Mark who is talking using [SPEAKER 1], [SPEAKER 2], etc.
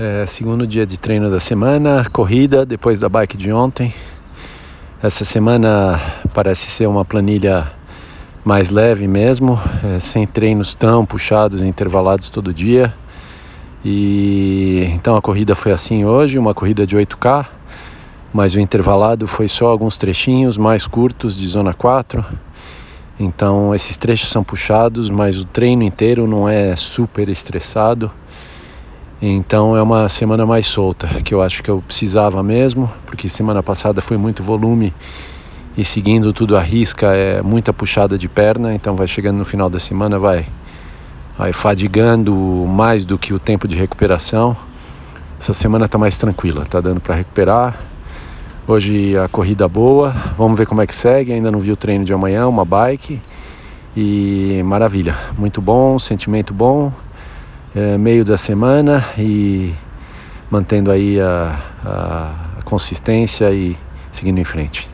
[SPEAKER 1] É, segundo dia de treino da semana, corrida depois da bike de ontem. Essa semana parece ser uma planilha mais leve mesmo, é, sem treinos tão puxados, intervalados todo dia. E então a corrida foi assim hoje, uma corrida de 8K, mas o intervalado foi só alguns trechinhos mais curtos de zona 4. Então esses trechos são puxados, mas o treino inteiro não é super estressado. Então é uma semana mais solta, que eu acho que eu precisava mesmo, porque semana passada foi muito volume e seguindo tudo à risca é muita puxada de perna, então vai chegando no final da semana, vai, vai fadigando mais do que o tempo de recuperação. Essa semana está mais tranquila, está dando para recuperar. Hoje a corrida boa, vamos ver como é que segue. Ainda não vi o treino de amanhã, uma bike. E maravilha, muito bom, sentimento bom é, meio da semana e mantendo aí a, a consistência e seguindo em frente.